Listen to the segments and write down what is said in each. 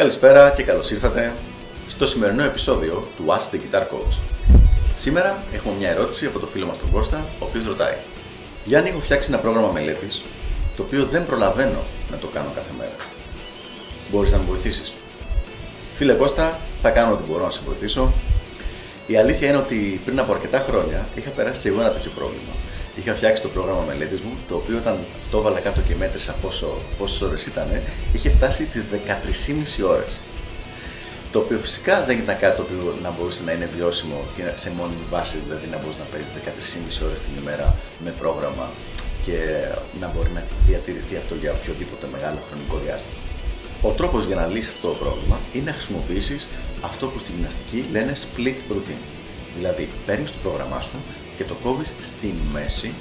Καλησπέρα και καλώς ήρθατε στο σημερινό επεισόδιο του Ask the Guitar Coach. Σήμερα έχουμε μια ερώτηση από το φίλο μας τον Κώστα, ο οποίος ρωτάει Γιάννη, έχω φτιάξει ένα πρόγραμμα μελέτης, το οποίο δεν προλαβαίνω να το κάνω κάθε μέρα. Μπορείς να με βοηθήσεις; Φίλε Κώστα, θα κάνω ό,τι μπορώ να σε βοηθήσω. Η αλήθεια είναι ότι πριν από αρκετά χρόνια είχα περάσει και εγώ ένα τέτοιο πρόβλημα είχα φτιάξει το πρόγραμμα μελέτης μου, το οποίο όταν το έβαλα κάτω και μέτρησα πόσο, πόσες ώρες ήταν, είχε φτάσει τις 13,5 ώρες. Το οποίο φυσικά δεν ήταν κάτι το οποίο να μπορούσε να είναι βιώσιμο και σε μόνιμη βάση, δηλαδή να μπορεί να παίζει 13,5 ώρες την ημέρα με πρόγραμμα και να μπορεί να διατηρηθεί αυτό για οποιοδήποτε μεγάλο χρονικό διάστημα. Ο τρόπος για να λύσει αυτό το πρόβλημα είναι να χρησιμοποιήσεις αυτό που στη γυμναστική λένε split routine. Δηλαδή, παίρνεις το πρόγραμμά σου και το κόβεις στη μέση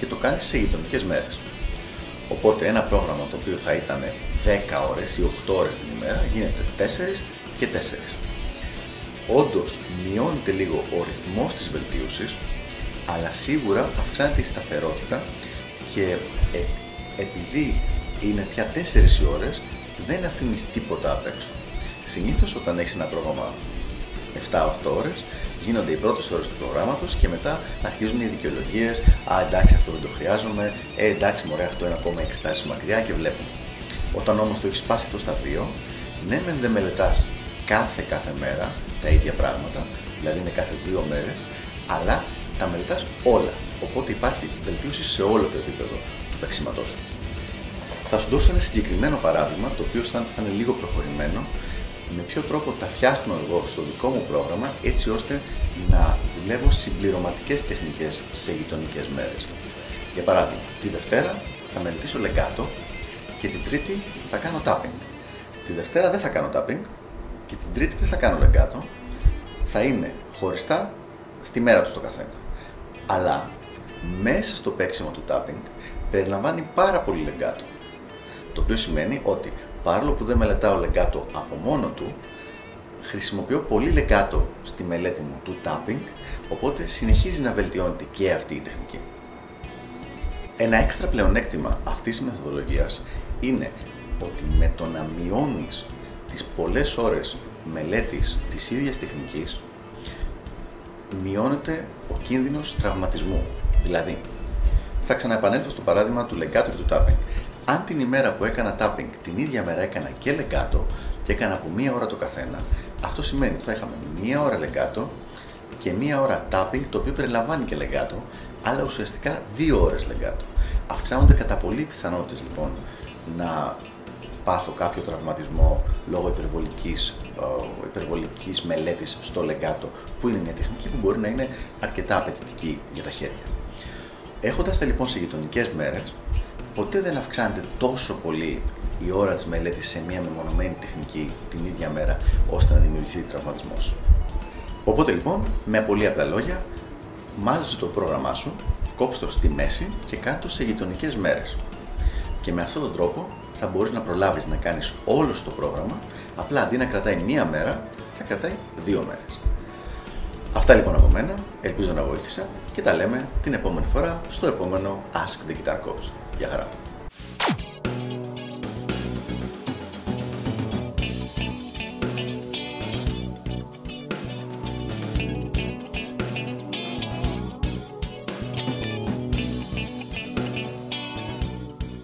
και το κάνεις σε γειτονικές μέρες. Οπότε ένα πρόγραμμα το οποίο θα ήταν 10 ώρες ή 8 ώρες την ημέρα γίνεται 4 και 4. Όντως μειώνεται λίγο ο ρυθμός της βελτίωσης, αλλά σίγουρα αυξάνεται η σταθερότητα και ε, επειδή είναι πια 4 οι ώρες, δεν αφήνεις τίποτα απ' έξω. Συνήθως όταν έχεις ένα πρόγραμμα 7-8 ώρες, γίνονται οι πρώτες ώρες του προγράμματος και μετά αρχίζουν οι δικαιολογίες. Α, εντάξει, αυτό δεν το χρειάζομαι. Ε, εντάξει, μωρέ, αυτό είναι ακόμα εξετάσει μακριά και βλέπουμε. Όταν όμως το έχεις σπάσει αυτό στα δύο, ναι, μεν δεν μελετάς κάθε κάθε μέρα τα ίδια πράγματα, δηλαδή είναι κάθε δύο μέρες, αλλά τα μελετάς όλα. Οπότε υπάρχει βελτίωση σε όλο το επίπεδο του παίξηματός σου. Θα σου δώσω ένα συγκεκριμένο παράδειγμα, το οποίο θα είναι λίγο προχωρημένο, με ποιο τρόπο τα φτιάχνω εγώ στο δικό μου πρόγραμμα έτσι ώστε να δουλεύω συμπληρωματικές τεχνικές σε γειτονικές μέρες. Για παράδειγμα, τη Δευτέρα θα μελετήσω λεγκάτο και την Τρίτη θα κάνω tapping. Τη Δευτέρα δεν θα κάνω tapping και την Τρίτη δεν θα κάνω λεγκάτο. Θα είναι χωριστά στη μέρα τους το καθένα. Αλλά μέσα στο παίξιμο του tapping περιλαμβάνει πάρα πολύ λεγκάτο. Το οποίο σημαίνει ότι παρόλο που δεν μελετάω λεγκάτο από μόνο του, χρησιμοποιώ πολύ λεγκάτο στη μελέτη μου του tapping, οπότε συνεχίζει να βελτιώνεται και αυτή η τεχνική. Ένα έξτρα πλεονέκτημα αυτής της μεθοδολογίας είναι ότι με το να μειώνεις τις πολλές ώρες μελέτης της ίδιας τεχνικής, μειώνεται ο κίνδυνος τραυματισμού. Δηλαδή, θα ξαναεπανέλθω στο παράδειγμα του λεγκάτο και του tapping αν την ημέρα που έκανα tapping την ίδια μέρα έκανα και λεγκάτο και έκανα από μία ώρα το καθένα, αυτό σημαίνει ότι θα είχαμε μία ώρα λεγκάτο και μία ώρα tapping το οποίο περιλαμβάνει και λεγκάτο, αλλά ουσιαστικά δύο ώρες λεγκάτο. Αυξάνονται κατά πολύ πιθανότητες λοιπόν να πάθω κάποιο τραυματισμό λόγω υπερβολικής, ε, υπερβολικής μελέτης στο λεγκάτο, που είναι μια τεχνική που μπορεί να είναι αρκετά απαιτητική για τα χέρια. Έχοντας τα λοιπόν σε γειτονικές μέρες, ποτέ δεν αυξάνεται τόσο πολύ η ώρα της μελέτης σε μια μεμονωμένη τεχνική την ίδια μέρα ώστε να δημιουργηθεί τραυματισμός. Οπότε λοιπόν, με πολύ απλά λόγια, μάζεψε το πρόγραμμά σου, κόψε το στη μέση και κάνε το σε γειτονικές μέρες. Και με αυτόν τον τρόπο θα μπορείς να προλάβεις να κάνεις όλο το πρόγραμμα, απλά αντί να κρατάει μία μέρα, θα κρατάει δύο μέρες. Αυτά λοιπόν από μένα, ελπίζω να βοήθησα και τα λέμε την επόμενη φορά στο επόμενο Ask the Guitar Coach. Ya Jakarta.